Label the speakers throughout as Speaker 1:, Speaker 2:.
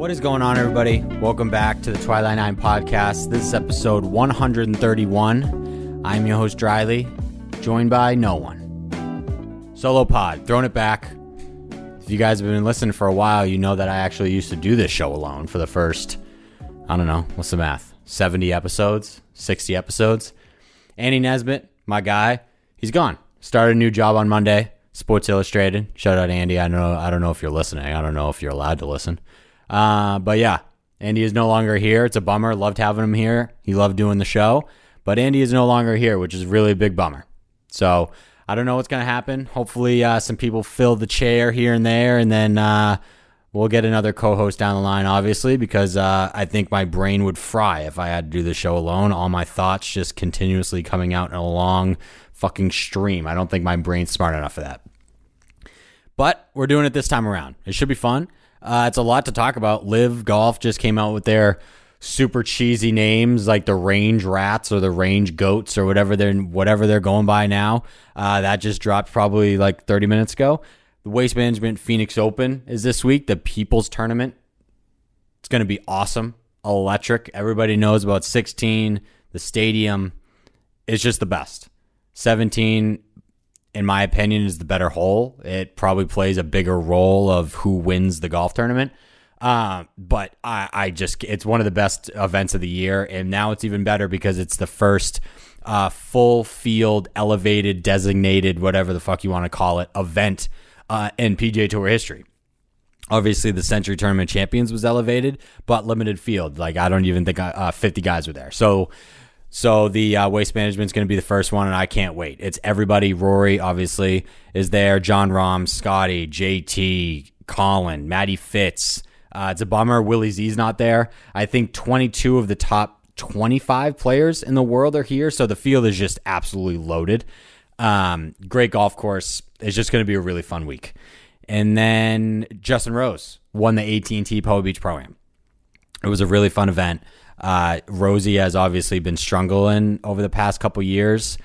Speaker 1: What is going on, everybody? Welcome back to the Twilight Nine podcast. This is episode 131. I'm your host, Riley, joined by no one. Solo pod, throwing it back. If you guys have been listening for a while, you know that I actually used to do this show alone for the first, I don't know, what's the math? 70 episodes, 60 episodes. Andy Nesbitt, my guy, he's gone. Started a new job on Monday, Sports Illustrated. Shout out Andy. I know I don't know if you're listening. I don't know if you're allowed to listen. Uh, but yeah, Andy is no longer here. It's a bummer. Loved having him here. He loved doing the show. But Andy is no longer here, which is really a big bummer. So I don't know what's going to happen. Hopefully, uh, some people fill the chair here and there, and then uh, we'll get another co host down the line, obviously, because uh, I think my brain would fry if I had to do the show alone. All my thoughts just continuously coming out in a long fucking stream. I don't think my brain's smart enough for that. But we're doing it this time around. It should be fun. Uh, it's a lot to talk about. LIV Golf just came out with their super cheesy names like the Range Rats or the Range Goats or whatever they're whatever they're going by now. Uh, that just dropped probably like 30 minutes ago. The Waste Management Phoenix Open is this week. The People's Tournament. It's going to be awesome, electric. Everybody knows about 16. The stadium is just the best. 17 in my opinion, is the better hole. It probably plays a bigger role of who wins the golf tournament. Uh, but I, I just, it's one of the best events of the year. And now it's even better because it's the first uh, full field, elevated, designated, whatever the fuck you want to call it, event uh, in PGA Tour history. Obviously, the Sentry Tournament Champions was elevated, but limited field. Like, I don't even think uh, 50 guys were there. So, so the uh, waste management is going to be the first one, and I can't wait. It's everybody. Rory obviously is there. Jon Rahm, Scotty, JT, Collin, Matty Fitz. Uh, it's a bummer Willie Z's not there. I think 22 of the top 25 players in the world are here, so the field is just absolutely loaded. Um, great golf course. It's just going to be a really fun week. And then Justin Rose won the AT&T Pebble Beach Pro Am. It was a really fun event. Uh, Rosie has obviously been struggling over the past couple years.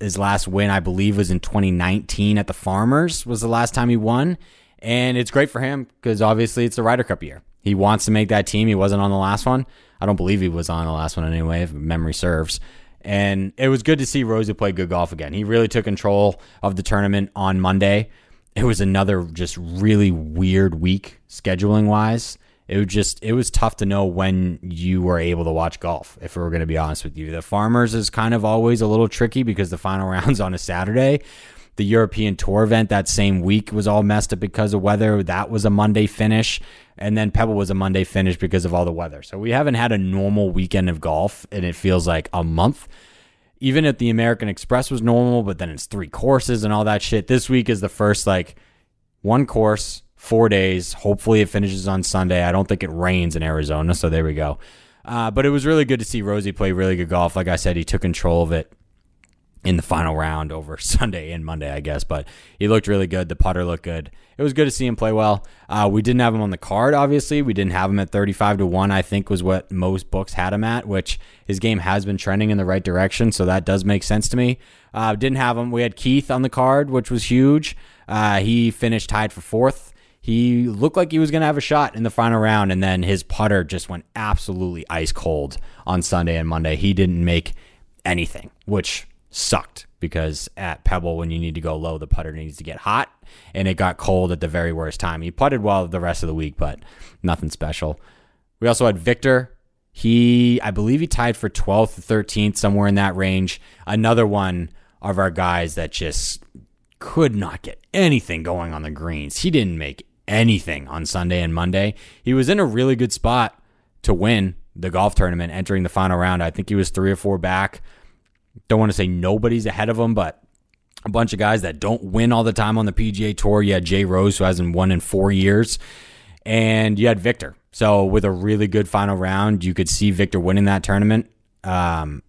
Speaker 1: His last win, I believe, was in 2019 at the Farmers. Was the last time he won, and it's great for him because obviously it's the Ryder Cup year. He wants to make that team. He wasn't on the last one. I don't believe he was on the last one anyway, if memory serves. And it was good to see Rosie play good golf again. He really took control of the tournament on Monday. It was another just really weird week scheduling wise it was just it was tough to know when you were able to watch golf if we were going to be honest with you. The farmers is kind of always a little tricky because the final round's on a saturday the european tour event that same week was all messed up because of weather. That was a monday finish and then pebble was a monday finish because of all the weather. So we haven't had a normal weekend of golf and it feels like a month. Even if the american express was normal but then it's three courses and all that shit. This week is the first like one course four days. Hopefully, it finishes on Sunday. I don't think it rains in Arizona, so there we go. Uh, but it was really good to see Rosie play really good golf. Like I said, he took control of it in the final round over Sunday and Monday, I guess. But he looked really good. The putter looked good. It was good to see him play well. Uh, we didn't have him on the card, obviously. We didn't have him at 35 to 1, I think was what most books had him at, which his game has been trending in the right direction. So that does make sense to me. Uh, didn't have him. We had Keith on the card, which was huge. Uh, he finished tied for fourth. He looked like he was going to have a shot in the final round, and then his putter just went absolutely ice cold on Sunday and Monday. He didn't make anything, which sucked because at Pebble, when you need to go low, the putter needs to get hot, and it got cold at the very worst time. He putted well the rest of the week, but nothing special. We also had Viktor. He, I believe he tied for 12th or 13th, somewhere in that range. Another one of our guys that just could not get anything going on the greens. He didn't make anything on Sunday and Monday. He was in a really good spot to win the golf tournament entering the final round. I think he was three or four back. Don't want to say nobody's ahead of him, but a bunch of guys that don't win all the time on the PGA Tour. You had Jay Rose, who hasn't won in four years, and you had Viktor. So with a really good final round, you could see Viktor winning that tournament. Um,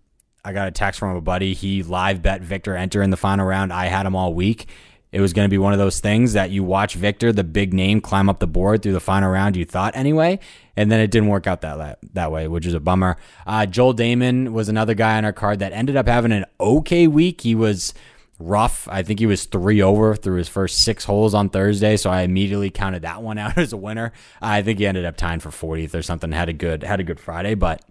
Speaker 1: I got a text from a buddy. He live bet Viktor enter in the final round. I had him all week. It was going to be one of those things that you watch Viktor, the big name, climb up the board through the final round. You thought anyway, and then it didn't work out that that way, which is a bummer. Uh, Joel Dahmen was another guy on our card that ended up having an okay week. He was rough. I think he was three over through his first six holes on Thursday, so I immediately counted that one out as a winner. I think he ended up tying for 40th or something. Had a good had a good Friday, but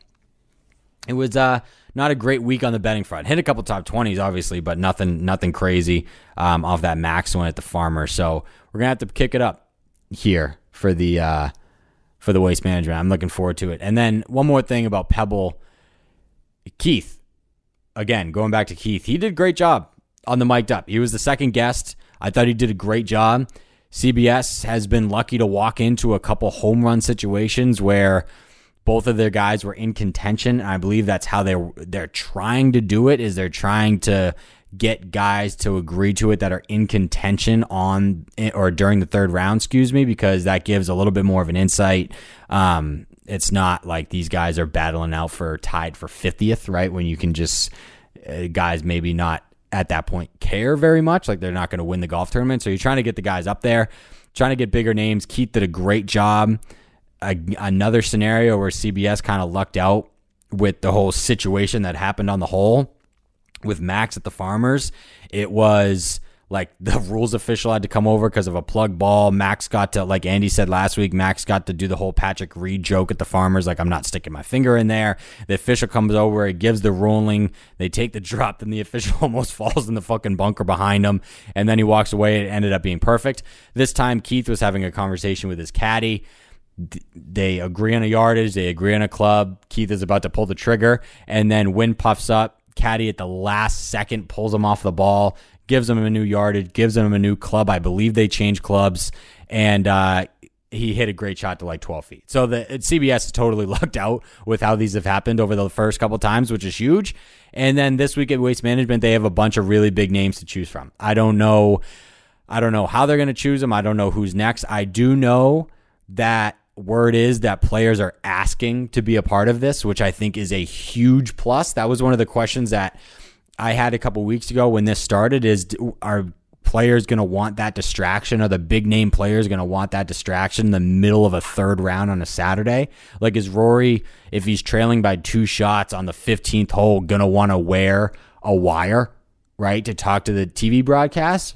Speaker 1: it was uh, not a great week on the betting front. Hit a couple top 20s, obviously, but nothing nothing crazy um, off that max one at the Farmer. So we're gonna have to kick it up here for the uh, for the waste management. I'm looking forward to it. And then one more thing about Pebble, Keith. Again, going back to Keith, he did a great job on the mic'd up. He was the second guest. I thought he did a great job. CBS has been lucky to walk into a couple home run situations where both of their guys were in contention. And I believe that's how they they're trying to do it. Is they're trying to get guys to agree to it that are in contention on or during the third round, excuse me, because that gives a little bit more of an insight. Um, it's not like these guys are battling out for tied for 50th, right? When you can just uh, guys maybe not at that point care very much. Like they're not going to win the golf tournament. So you're trying to get the guys up there, trying to get bigger names. Keith did a great job. A, another scenario where CBS kind of lucked out with the whole situation that happened on the hole with Max at the Farmers. It was like the rules official had to come over because of a plug ball. Max got to, like Andy said last week, Max got to do the whole Patrick Reed joke at the Farmers, like I'm not sticking my finger in there. The official comes over, he gives the ruling. They take the drop, then the official almost falls in the fucking bunker behind him, and then he walks away. It ended up being perfect. This time, Keith was having a conversation with his caddy. They agree on a yardage, they agree on a club. Keith is about to pull the trigger, and then wind puffs up. Caddy at the last second pulls him off the ball gives him a new yardage, gives him a new club. I believe they changed clubs, and uh, he hit a great shot to like 12 feet. So the CBS is totally lucked out with how these have happened over the first couple times, which is huge. And then this week at Waste Management, they have a bunch of really big names to choose from. I don't know. I don't know how they're going to choose them. I don't know who's next. I do know that word is that players are asking to be a part of this, which I think is a huge plus. That was one of the questions that I had a couple weeks ago when this started is are players going to want that distraction? Are the big name players going to want that distraction in the middle of a third round on a Saturday? Like, is Rory, if he's trailing by two shots on the 15th hole, going to want to wear a wire, right, to talk to the TV broadcast?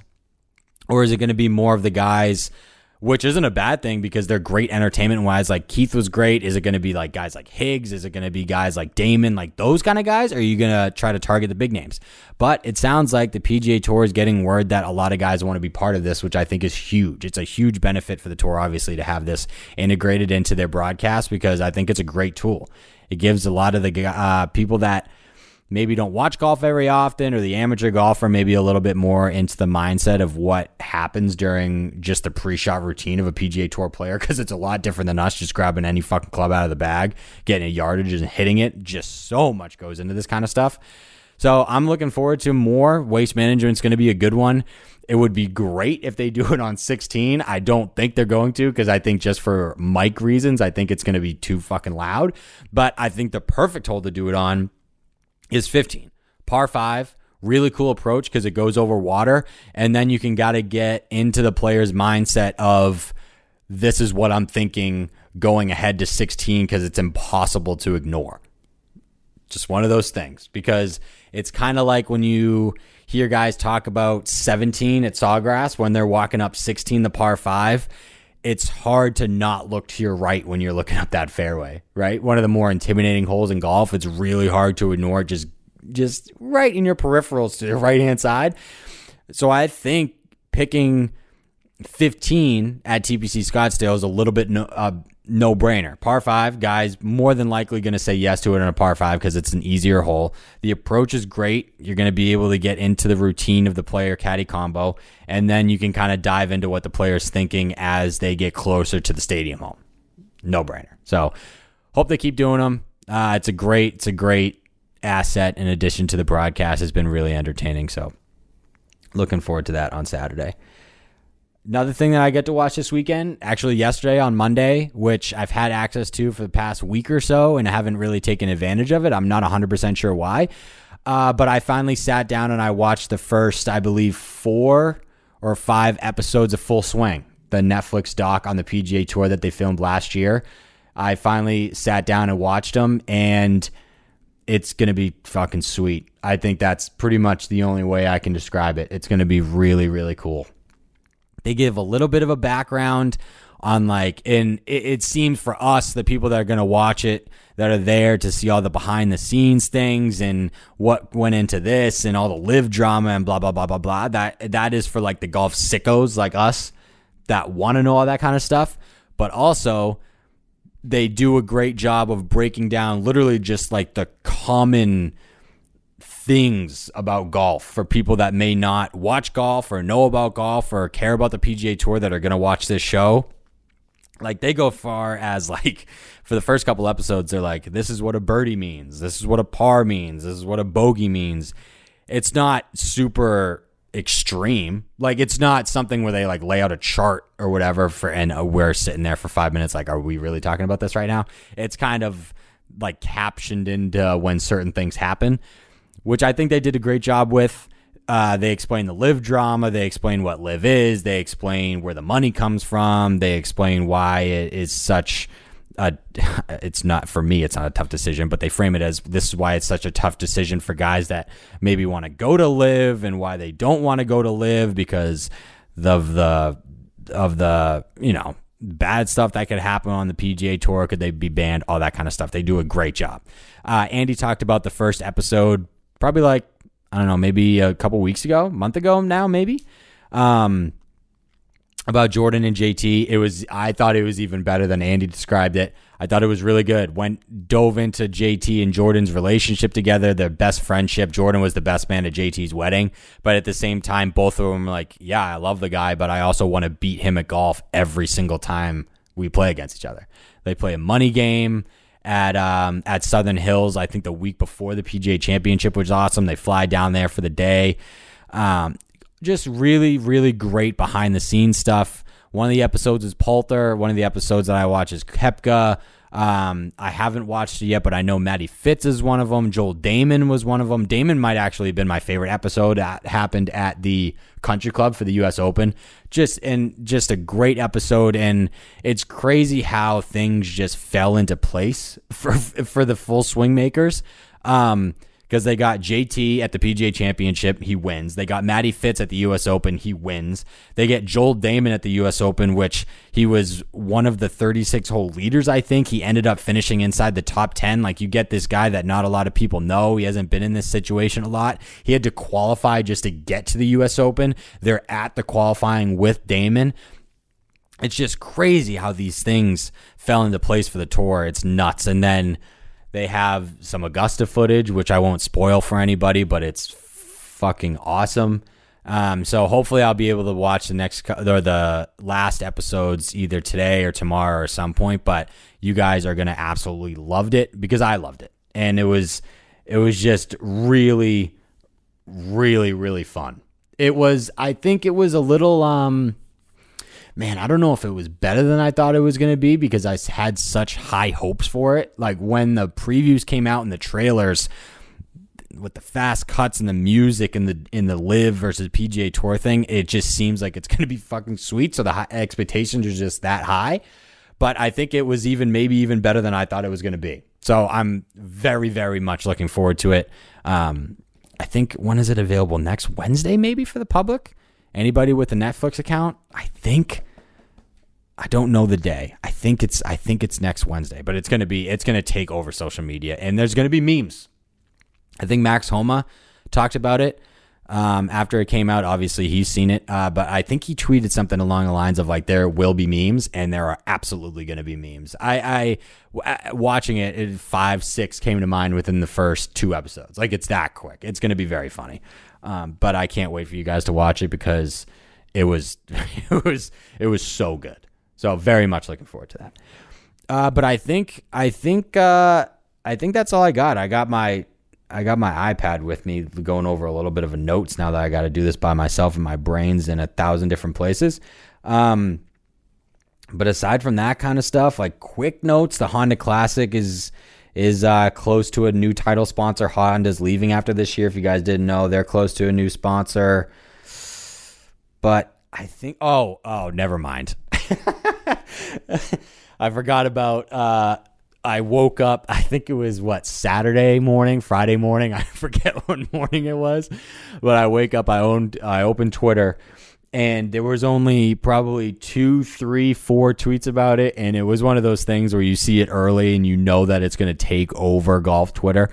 Speaker 1: Or is it going to be more of the guys which isn't a bad thing because they're great entertainment wise. Like Keith was great. Is it going to be like guys like Higgs? Is it going to be guys like Dahmen? Like those kind of guys? Are you going to try to target the big names? But it sounds like the PGA Tour is getting word that a lot of guys want to be part of this, which I think is huge. It's a huge benefit for the tour, obviously, to have this integrated into their broadcast because I think it's a great tool. It gives a lot of the uh, people that maybe don't watch golf very often or the amateur golfer maybe a little bit more into the mindset of what happens during just the pre-shot routine of a PGA Tour player because it's a lot different than us just grabbing any fucking club out of the bag, getting a yardage and hitting it. Just so much goes into this kind of stuff. So I'm looking forward to more. Waste management. management's going to be a good one. It would be great if they do it on 16. I don't think they're going to because I think just for mic reasons, I think it's going to be too fucking loud. But I think the perfect hole to do it on is 15. Par 5, really cool approach because it goes over water. And then you can got to get into the player's mindset of this is what I'm thinking going ahead to 16 because it's impossible to ignore. Just one of those things because it's kind of like when you hear guys talk about 17 at Sawgrass when they're walking up 16 the par 5 it's hard to not look to your right when you're looking up that fairway, right? One of the more intimidating holes in golf. It's really hard to ignore just just right in your peripherals to the right hand side. So I think picking 15 at TPC Scottsdale is a little bit no, uh, no brainer. Par five, guys, more than likely going to say yes to it on a par five because it's an easier hole. The approach is great. You're going to be able to get into the routine of the player caddy combo, and then you can kind of dive into what the player's thinking as they get closer to the stadium hole. No brainer. So, hope they keep doing them. Uh, it's a great, it's a great asset in addition to the broadcast. It's been really entertaining. So, looking forward to that on Saturday. Another thing that I get to watch this weekend, actually yesterday on Monday, which I've had access to for the past week or so and I haven't really taken advantage of it. I'm not 100% sure why. Uh, but I finally sat down and I watched the first, I believe, four or five episodes of Full Swing, the Netflix doc on the PGA Tour that they filmed last year. I finally sat down and watched them and it's going to be fucking sweet. I think that's pretty much the only way I can describe it. It's going to be really, really cool. They give a little bit of a background on like, and it, it seems for us, the people that are going to watch it, that are there to see all the behind the scenes things and what went into this and all the LIV drama and blah blah blah blah blah. That that is for like the golf sickos like us that want to know all that kind of stuff. But also, they do a great job of breaking down literally just like the common things about golf for people that may not watch golf or know about golf or care about the PGA Tour that are going to watch this show. Like they go far as like for the first couple episodes they're like this is what a birdie means. This is what a par means. This is what a bogey means. It's not super extreme. Like it's not something where they like lay out a chart or whatever for and uh, we're sitting there for 5 minutes like are we really talking about this right now? It's kind of like captioned into when certain things happen which I think they did a great job with. Uh, they explain the LIV drama. They explain what LIV is. They explain where the money comes from. They explain why it is such a. It's not for me. It's not a tough decision, but they frame it as this is why it's such a tough decision for guys that maybe want to go to LIV and why they don't want to go to LIV because of the of the you know bad stuff that could happen on the PGA Tour. Could they be banned? All that kind of stuff. They do a great job. Uh, Andy talked about the first episode probably like I don't know, maybe a couple weeks ago, month ago now, maybe. Um, about Jordan and JT, it was I thought it was even better than Andy described it. I thought it was really good. Went dove into JT and Jordan's relationship together, their best friendship. Jordan was the best man at JT's wedding, but at the same time, both of them were like, "Yeah, I love the guy, but I also want to beat him at golf every single time we play against each other." They play a money game at um, at Southern Hills. I think the week before the PGA Championship was awesome. They fly down there for the day. Um, just really, really great behind the scenes stuff. One of the episodes is Poulter. One of the episodes that I watch is Koepka. Um, I haven't watched it yet, but I know Matty Fitz is one of them. Joel Dahmen was one of them. Dahmen might actually have been my favorite episode. That happened at the Country Club for the U.S. Open. Just and just a great episode, and it's crazy how things just fell into place for for the full swing makers. Um, because they got JT at the PGA Championship, he wins. They got Matty Fitz at the U.S. Open, he wins. They get Joel Dahmen at the U.S. Open, which he was one of the 36 hole leaders, I think. He ended up finishing inside the top 10. Like, you get this guy that not a lot of people know. He hasn't been in this situation a lot. He had to qualify just to get to the U.S. Open. They're at the qualifying with Dahmen. it's just crazy how these things fell into place for the tour. It's nuts. And then they have some Augusta footage, which I won't spoil for anybody, but it's fucking awesome. Um, so hopefully I'll be able to watch the next or the last episodes either today or tomorrow or some point. But you guys are gonna absolutely loved it because I loved it, and it was it was just really, really, really fun. It was I think it was a little um man, I don't know if it was better than I thought it was going to be because I had such high hopes for it. Like when the previews came out and the trailers with the fast cuts and the music and the in the LIV versus PGA Tour thing, it just seems like it's going to be fucking sweet. So the expectations are just that high. But I think it was even maybe even better than I thought it was going to be. So I'm very very much looking forward to it. Um, I think when is it available next Wednesday maybe for the public? Anybody with a Netflix account, I think I don't know the day. I think it's I think it's next Wednesday, but it's going to be it's going to take over social media and there's going to be memes. I think Max Homa talked about it um, after it came out. Obviously, he's seen it, uh, but I think he tweeted something along the lines of like, "There will be memes, and there are absolutely going to be memes." I, I watching it, it, five, six came to mind within the first two episodes. Like it's that quick. It's going to be very funny. Um, but I can't wait for you guys to watch it because it was it was it was so good. So very much looking forward to that. Uh, but I think I think uh, I think that's all I got. I got my I got my iPad with me, going over a little bit of a notes now that I got to do this by myself and my brain's in a thousand different places. Um, but aside from that kind of stuff, like quick notes, the Honda Classic is is uh, close to a new title sponsor. Honda's leaving after this year. If you guys didn't know, they're close to a new sponsor. But I think, oh, oh, never mind. I forgot about uh, I woke up, I think it was what, Saturday morning, Friday morning. I forget what morning it was. But I wake up, I owned I opened Twitter and there was only probably two, three, four tweets about it. And it was one of those things where you see it early and you know that it's going to take over golf Twitter.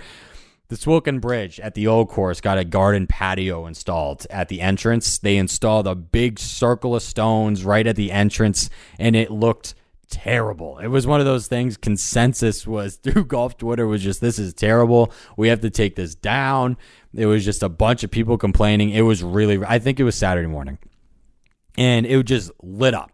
Speaker 1: The Swilcan Bridge at the old course got a garden patio installed at the entrance. They installed a big circle of stones right at the entrance, and it looked terrible. It was one of those things. Consensus was through golf Twitter was just this is terrible. We have to take this down. It was just a bunch of people complaining. It was really. I think it was Saturday morning, and it would just lit up.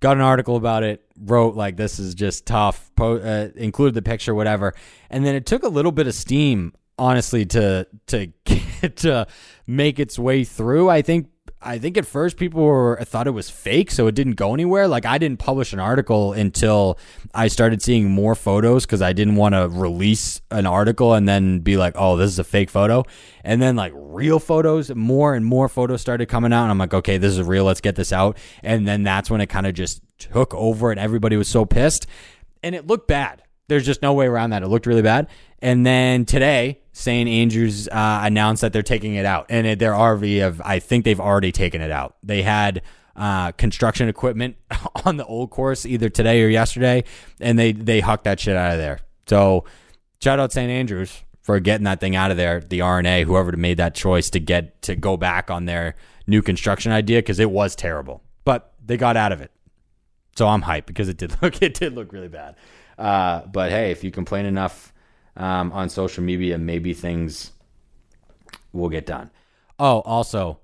Speaker 1: Got an article about it. Wrote like this is just tough. Po- uh, included the picture, whatever, and then it took a little bit of steam, honestly, to to get to make its way through. I think I think at first people were thought it was fake, so it didn't go anywhere. Like I didn't publish an article until I started seeing more photos because I didn't want to release an article and then be like, "Oh, this is a fake photo." And then like real photos, more and more photos started coming out, and I'm like, "Okay, this is real. Let's get this out." And then that's when it kind of just took over, and everybody was so pissed, and it looked bad. There's just no way around that. It looked really bad. And then today, St. Andrews uh, announced that they're taking it out, and their RV of I think they've already taken it out. They had uh, construction equipment on the old course either today or yesterday, and they they hucked that shit out of there. So shout out St. Andrews for getting that thing out of there. The R&A, whoever made that choice to get to go back on their new construction idea because it was terrible, but they got out of it. So I'm hyped because it did look it did look really bad. Uh, but hey, if you complain enough um, on social media, maybe things will get done. Oh, also,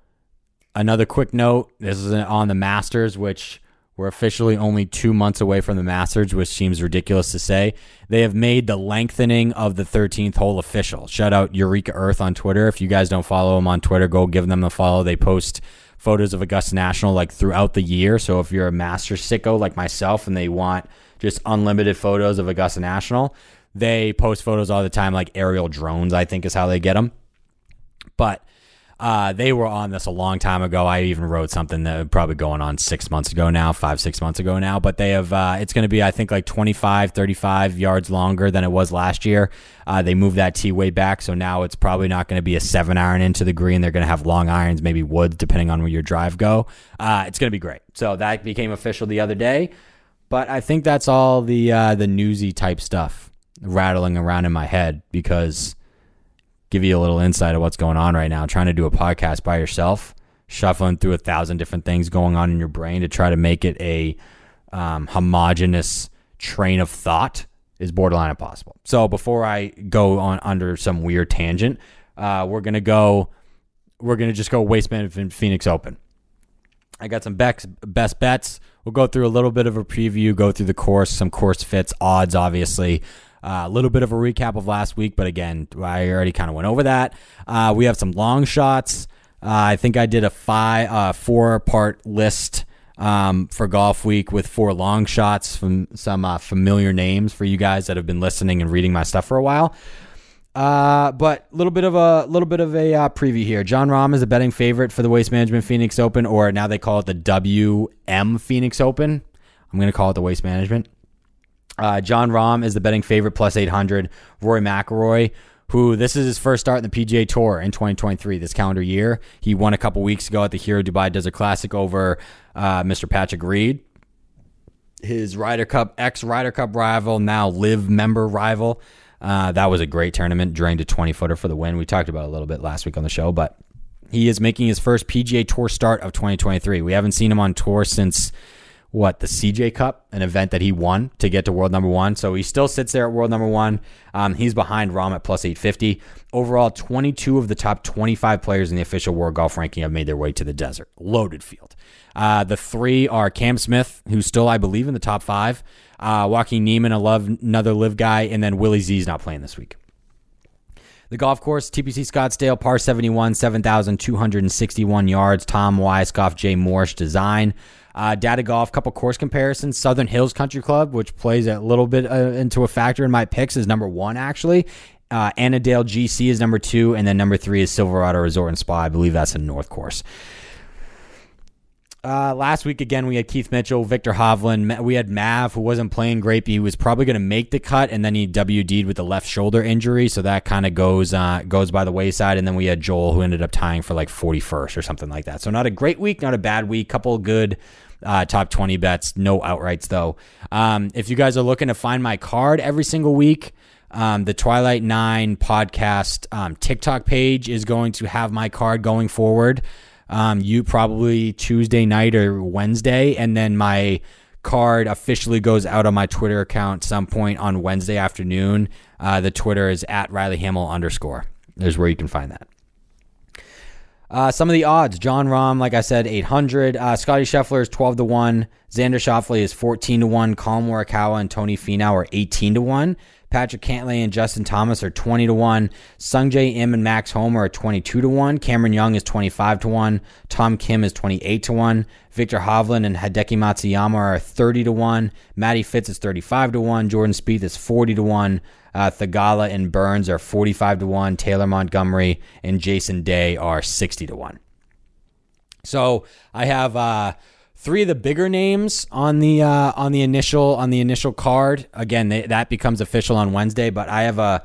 Speaker 1: another quick note this is on the Masters, which we're officially only two months away from the Masters, which seems ridiculous to say. They have made the lengthening of the 13th hole official. Shout out Eureka Earth on Twitter. If you guys don't follow them on Twitter, go give them a follow. They post photos of Augusta National like throughout the year. So if you're a Masters sicko like myself and they want just unlimited photos of Augusta National, they post photos all the time, like aerial drones, I think is how they get them. But uh, they were on this a long time ago. I even wrote something that probably going on six months ago now, five, six months ago now. But they have, uh, it's going to be, I think, like 25, 35 yards longer than it was last year. Uh, they moved that tee way back. So now it's probably not going to be a seven iron into the green. They're going to have long irons, maybe woods, depending on where your drive go. Uh, it's going to be great. So that became official the other day. But I think that's all the uh, the newsy type stuff rattling around in my head because give you a little insight of what's going on right now. Trying to do a podcast by yourself, shuffling through a thousand different things going on in your brain to try to make it a um, homogenous train of thought is borderline impossible. So before I go on under some weird tangent, uh, we're gonna go. We're gonna just go Waste Management Phoenix Open. I got some best best bets. We'll go through a little bit of a preview, go through the course, some course fits, odds, obviously. Uh, a little bit of a recap of last week, but again, I already kind of went over that. Uh, we have some long shots. Uh, I think I did a five, uh, four part list um, for Golf Week with four long shots from some uh, familiar names for you guys that have been listening and reading my stuff for a while. Uh, but a little bit of a little bit of a uh, preview here. Jon Rahm is a betting favorite for the Waste Management Phoenix Open, or now they call it the WM Phoenix Open. I'm going to call it the Waste Management. Uh, Jon Rahm is the betting favorite plus 800. Rory McIlroy, who this is his first start in the PGA Tour in 2023, this calendar year. He won a couple weeks ago at the Hero Dubai Desert Classic over uh, Mr. Patrick Reed. His Ryder Cup, ex Ryder Cup rival, now LIV member rival. Uh, that was a great tournament, drained a 20 footer for the win. We talked about a little bit last week on the show, but he is making his first PGA Tour start of 2023. We haven't seen him on tour since what the CJ Cup, an event that he won to get to world number one. So he still sits there at world number one. Um, he's behind Rahm at plus 850. Overall, 22 of the top 25 players in the official world golf ranking have made their way to the desert. Loaded field. Uh, the three are Cam Smith, who's still, I believe, in the top five. Uh, Joaquin Niemann, a love another LIV guy, and then Willie Z's not playing this week. The golf course, TPC Scottsdale, par 71, 7,261 yards. Tom Weiskopf, Jay Morrish design. Uh, Data Golf, couple course comparisons. Southern Hills Country Club, which plays a little bit uh, into a factor in my picks, is number one actually. Uh, Annandale GC is number two, and then number three is Silverado Resort and Spa. I believe that's a North Course. Uh, last week again, we had Keith Mitchell, Viktor Hovland. We had Mav, who wasn't playing great, but he was probably going to make the cut, and then he WD'd with the left shoulder injury, so that kind of goes uh, goes by the wayside. And then we had Joel, who ended up tying for like 41st or something like that. So not a great week, not a bad week. Couple good uh, top 20 bets, no outrights though. Um, if you guys are looking to find my card every single week, um, the Twilight Nine podcast um, TikTok page is going to have my card going forward um, you probably Tuesday night or Wednesday, and then my card officially goes out on my Twitter account some point on Wednesday afternoon. Uh, the Twitter is at Riley Hamill underscore. There's where you can find that. Uh, some of the odds: Jon Rahm, like I said, 800. Uh, Scotty Scheffler is 12 to one. Xander Schauffele is 14 to one. Collin Morikawa and Tony Finau are 18 to one. Patrick Cantlay and Justin Thomas are 20 to 1. Sungjae Im and Max Homa are 22 to 1. Cameron Young is 25 to 1. Tom Kim is 28 to 1. Viktor Hovland and Hideki Matsuyama are 30 to 1. Matty Fitz is 35 to 1. Jordan Spieth is 40 to 1. Uh, Theegala and Burns are 45 to 1. Taylor Montgomery and Jason Day are 60 to 1. So I have uh, three of the bigger names on the uh, on the initial on the initial card. Again, they, that becomes official on Wednesday. But I have a uh,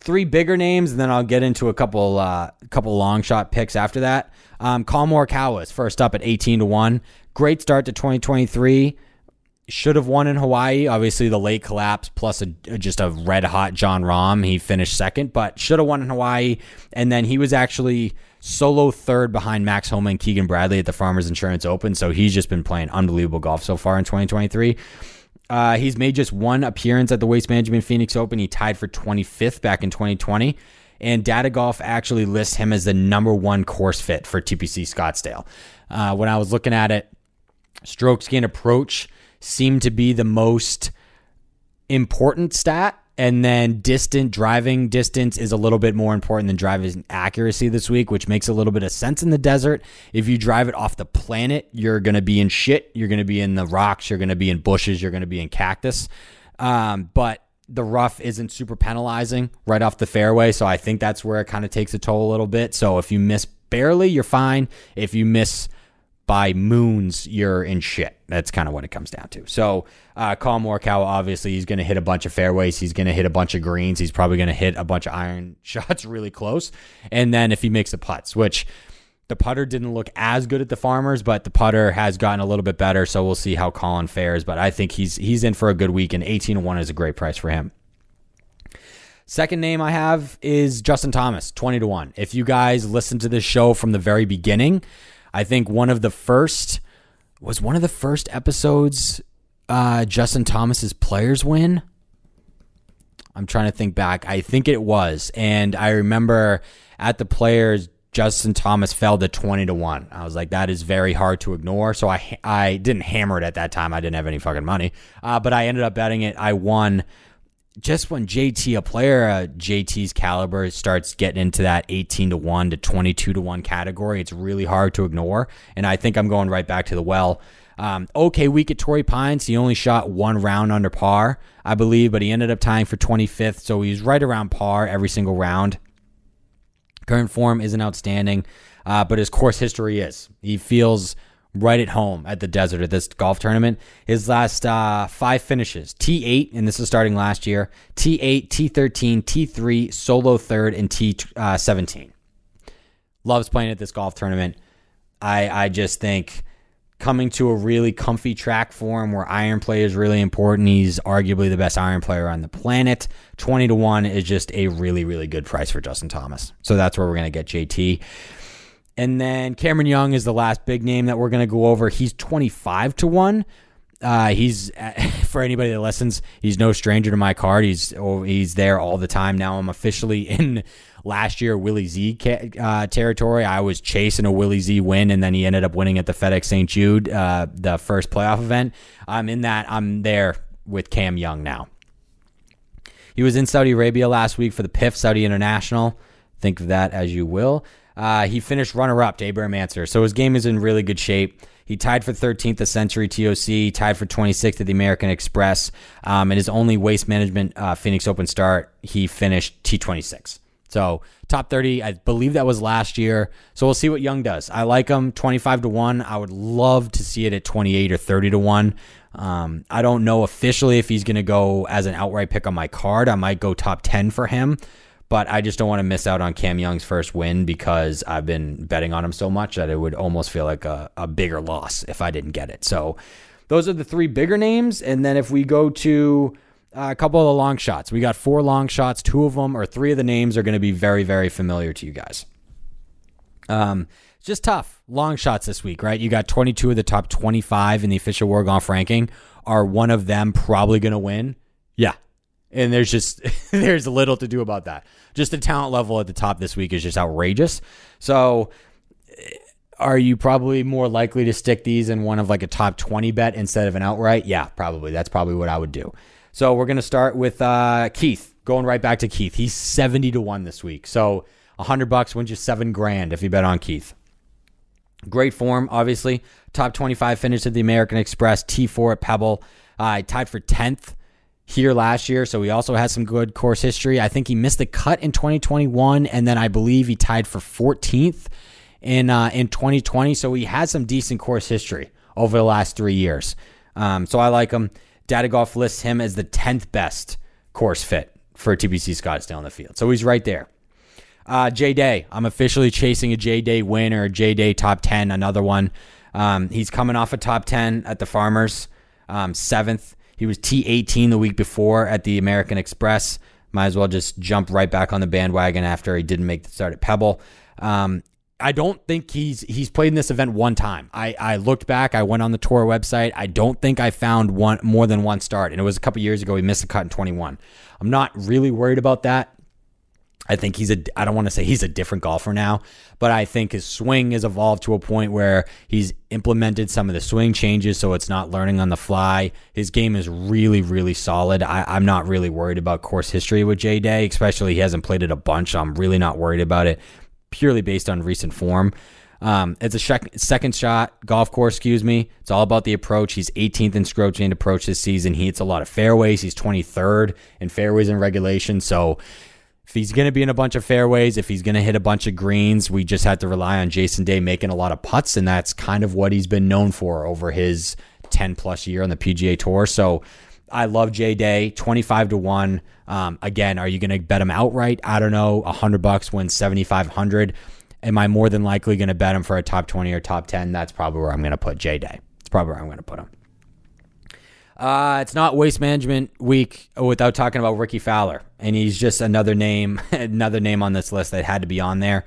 Speaker 1: three bigger names, and then I'll get into a couple uh, couple long shot picks after that. Um, Collin Morikawa is first up at eighteen to one. Great start to 2023. Should have won in Hawaii. Obviously, the late collapse plus a, just a red hot Jon Rahm. He finished second, but should have won in Hawaii. And then he was actually solo third behind Max Homa and Keegan Bradley at the Farmers Insurance Open. So he's just been playing unbelievable golf so far in 2023. Uh, he's made just one appearance at the Waste Management Phoenix Open. He tied for 25th back in 2020. And Data Golf actually lists him as the number one course fit for TPC Scottsdale. Uh, when I was looking at it, strokes gain approach seemed to be the most important stat and then distant driving distance is a little bit more important than driving accuracy this week, which makes a little bit of sense in the desert. If you drive it off the planet, you're going to be in shit. You're going to be in the rocks. You're going to be in bushes. You're going to be in cactus. Um, but the rough isn't super penalizing right off the fairway. So I think that's where it kind of takes a toll a little bit. So if you miss barely, you're fine. If you miss by moons, you're in shit. That's kind of what it comes down to. So, uh, Collin Morikawa, obviously, he's going to hit a bunch of fairways. He's going to hit a bunch of greens. He's probably going to hit a bunch of iron shots really close. And then if he makes the putts, which the putter didn't look as good at the Farmers, but the putter has gotten a little bit better. So we'll see how Collin fares. But I think he's he's in for a good week, and 18 1 is a great price for him. Second name I have is Justin Thomas, 20 to 1. If you guys listen to this show from the very beginning, I think one of the first was one of the first episodes uh, Justin Thomas's players win. I'm trying to think back. I think it was, and I remember at the players. Justin Thomas fell to 20 to 1. I was like, that is very hard to ignore. So I I didn't hammer it at that time. I didn't have any fucking money. Uh, but I ended up betting it. I won just when JT, a player uh, JT's caliber, starts getting into that 18 to 1 to 22 to 1 category, it's really hard to ignore. And I think I'm going right back to the well. Um, okay, week at Torrey Pines, he only shot one round under par, I believe, but he ended up tying for 25th. So he's right around par every single round. Current form isn't outstanding, uh, but his course history is. He feels right at home at the desert at this golf tournament. His last uh, five finishes T8, and this is starting last year T8, T13, T3, solo third, and T17. Loves playing at this golf tournament. I, I just think coming to a really comfy track for him where iron play is really important. He's arguably the best iron player on the planet. 20 to 1 is just a really, really good price for Justin Thomas. So that's where we're going to get JT. And then Cameron Young is the last big name that we're going to go over. He's 25 to 1. Uh, he's for anybody that listens, he's no stranger to my card. He's oh, he's there all the time now. I'm officially in last year Willie Z uh, territory. I was chasing a Willie Z win, and then he ended up winning at the FedEx St. Jude, uh, the first playoff event. I'm in that. I'm there with Cam Young now. He was in Saudi Arabia last week for the PIF Saudi International. Think of that as you will. Uh, he finished runner up to Abraham Ancer, so his game is in really good shape. He tied for 13th at Sentry TOC, tied for 26th at the American Express, um, and his only waste management uh, Phoenix Open start, he finished T26. So top 30, I believe that was last year. So we'll see what Young does. I like him 25 to 1. I would love to see it at 28 or 30 to 1. Um, I don't know officially if he's going to go as an outright pick on my card. I might go top 10 for him, but I just don't want to miss out on Cam Young's first win because I've been betting on him so much that it would almost feel like a, a bigger loss if I didn't get it. So those are the three bigger names. And then if we go to uh, a couple of the long shots, we got four long shots. Two of them or three of the names are going to be very, very familiar to you guys. Um, just tough. Long shots this week, right? You got 22 of the top 25 in the official World Golf ranking. Are one of them probably going to win? Yeah. And there's just there's little to do about that. Just the talent level at the top this week is just outrageous. So are you probably more likely to stick these in one of like a top 20 bet instead of an outright? Yeah, probably. That's probably what I would do. So we're going to start with uh, Keith. Going right back to Keith. He's 70 to 1 this week. So 100 bucks wins you 7 grand if you bet on Keith. Great form, obviously. Top 25 finish at the American Express, T4 at Pebble. Uh, tied for 10th here last year, so he also has some good course history. I think he missed the cut in 2021, and then I believe he tied for 14th in uh, in 2020. So he has some decent course history over the last three years. Um, so I like him. Data Golf lists him as the 10th best course fit for TPC Scottsdale on the field. So he's right there. Uh, J Day, I'm officially chasing a J Day win or a J Day top 10, another one. Um, he's coming off a top 10 at the Farmers, um, seventh. He was T18 the week before at the American Express. Might as well just jump right back on the bandwagon after he didn't make the start at Pebble. Um, I don't think he's he's played in this event one time. I, I looked back, I went on the tour website. I don't think I found one more than one start. And it was a couple years ago he missed a cut in 21. I'm not really worried about that. I think he's a I don't want to say he's a different golfer now, but I think his swing has evolved to a point where he's implemented some of the swing changes so it's not learning on the fly. His game is really, really solid. I, am not really worried about course history with J Day, especially he hasn't played it a bunch. So I'm really not worried about it purely based on recent form. Um, it's a shec- second shot golf course, excuse me. It's all about the approach. He's 18th in stroke gained approach this season. He hits a lot of fairways. He's 23rd in fairways and regulation. So if he's going to be in a bunch of fairways, if he's going to hit a bunch of greens, we just have to rely on Jason Day making a lot of putts, and that's kind of what he's been known for over his 10 plus year on the PGA Tour. So I love Jay Day, 25 to 1. Um, again, are you going to bet him outright? I don't know. 100 bucks wins 7,500. Am I more than likely going to bet him for a top 20 or top 10? That's probably where I'm going to put Jay Day. It's probably where I'm going to put him. Uh, it's not waste management week without talking about Rickie Fowler, and he's just another name, another name on this list that had to be on there.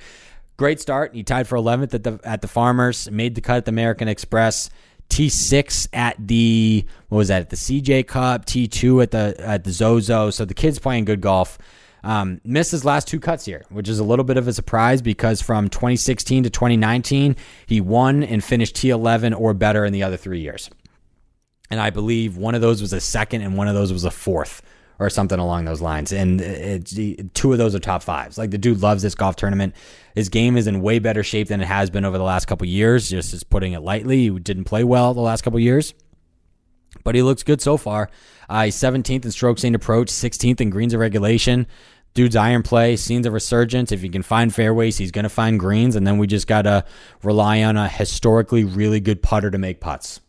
Speaker 1: Great start. He tied for 11th at the at the Farmers, made the cut at the American Express. T6 at the what was that at the CJ Cup, T2 at the at the Zozo. So the kid's playing good golf. Um, missed his last two cuts here, which is a little bit of a surprise because from 2016 to 2019, he won and finished T11 or better in the other three years. And I believe one of those was a second and one of those was a fourth or something along those lines. And it, it, two of those are top fives. Like the dude loves this golf tournament. His game is in way better shape than it has been over the last couple years. Just is putting it lightly. He didn't play well the last couple years, but he looks good so far. Uh, he's 17th in strokes gained approach, 16th in greens of regulation. Dude's iron play, scenes a resurgence. If he can find fairways, he's going to find greens. And then we just got to rely on a historically really good putter to make putts.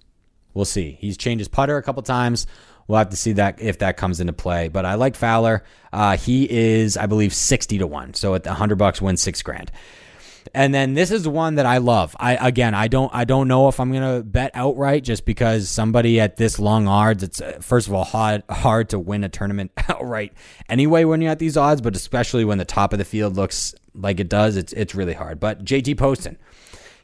Speaker 1: We'll see. He's changed his putter a couple times. We'll have to see that if that comes into play. But I like Fowler. Uh, he is, I believe, sixty to one. So at hundred bucks, wins six grand. And then this is one that I love. I again, I don't, I don't know if I'm gonna bet outright just because somebody at this long odds. It's uh, first of all hard, hard to win a tournament outright anyway when you're at these odds, but especially when the top of the field looks like it does, it's it's really hard. But JT Poston,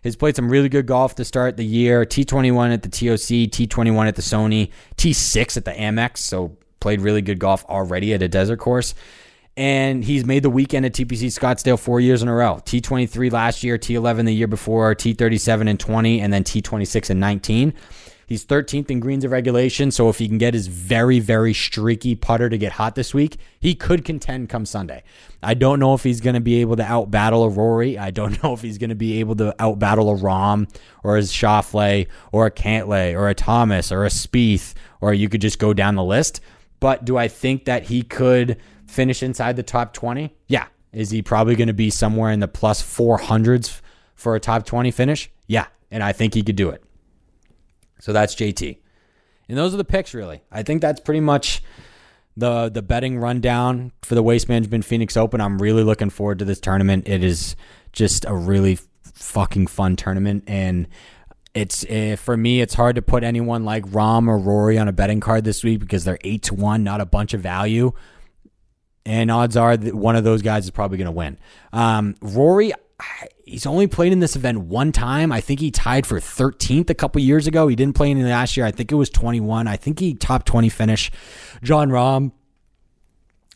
Speaker 1: He's played some really good golf to start the year. T21 at the TOC, T21 at the Sony, T6 at the Amex. So played really good golf already at a desert course. And he's made the weekend at TPC Scottsdale four years in a row. T23 last year, T11 the year before, T37 and 20, and then T26 and 19. He's 13th in greens of regulation. So if he can get his very, very streaky putter to get hot this week, he could contend come Sunday. I don't know if he's going to be able to out battle a Rory. I don't know if he's going to be able to out battle a Rahm or a Schauffele or a Cantlay or a Thomas or a Spieth, or you could just go down the list. But do I think that he could finish inside the top 20? Yeah, Is he probably going to be somewhere in the plus 400s for a top 20 finish? Yeah, and I think he could do it. So that's JT. And those are the picks, really. I think that's pretty much the the betting rundown for the Waste Management Phoenix Open. I'm really looking forward to this tournament. It is just a really fucking fun tournament, and it's uh, for me. It's hard to put anyone like Rahm or Rory on a betting card this week because they're eight to one, not a bunch of value. And odds are that one of those guys is probably going to win. Um, Rory, he's only played in this event one time. I think he tied for 13th a couple years ago. He didn't play the last year. I think it was 21. I think he top 20 finish. Jon Rahm,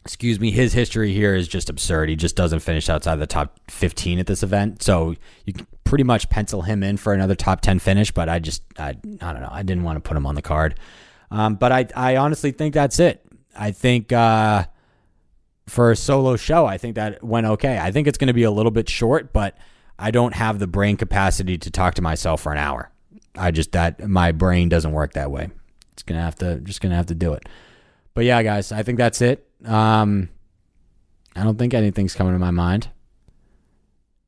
Speaker 1: excuse me, his history here is just absurd. He just doesn't finish outside the top 15 at this event. So you can pretty much pencil him in for another top 10 finish, but I just, I, I don't know. I didn't want to put him on the card. Um, but I, I honestly think that's it. I think, uh, for a solo show, I think that went okay. I think it's going to be a little bit short, but I don't have the brain capacity to talk to myself for an hour. I just that my brain doesn't work that way. It's gonna have to just gonna have to do it. But yeah, guys, I think that's it. Um, I don't think anything's coming to my mind.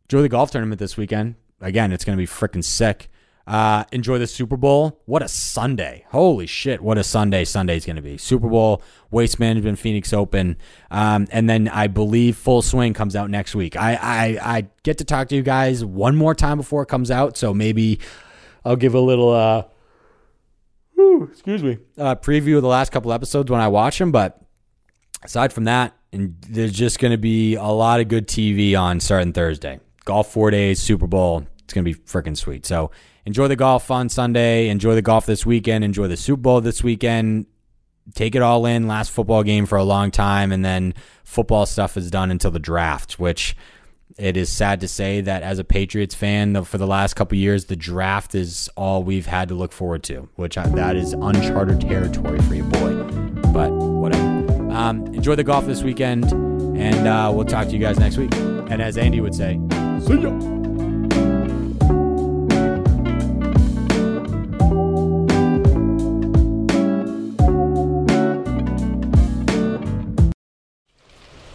Speaker 1: Enjoy the golf tournament this weekend. Again, it's gonna be freaking sick. Uh, enjoy the Super Bowl. What a Sunday. Holy shit. What a Sunday Sunday's going to be. Super Bowl, Waste Management, Phoenix Open. Um, and then I believe Full Swing comes out next week. I, I, I get to talk to you guys one more time before it comes out. So maybe I'll give a little, uh, whew, excuse me, uh, preview of the last couple episodes when I watch them. But aside from that, and there's just going to be a lot of good TV on starting Thursday. Golf four days, Super Bowl. It's going to be freaking sweet. So, enjoy the golf on Sunday. Enjoy the golf this weekend. Enjoy the Super Bowl this weekend. Take it all in. Last football game for a long time, and then football stuff is done until the draft. Which it is sad to say that as a Patriots fan, for the last couple years, the draft is all we've had to look forward to. Which I, that is uncharted territory for you, boy. But whatever. Um, enjoy the golf this weekend, and uh, we'll talk to you guys next week. And as Andy would say, see ya.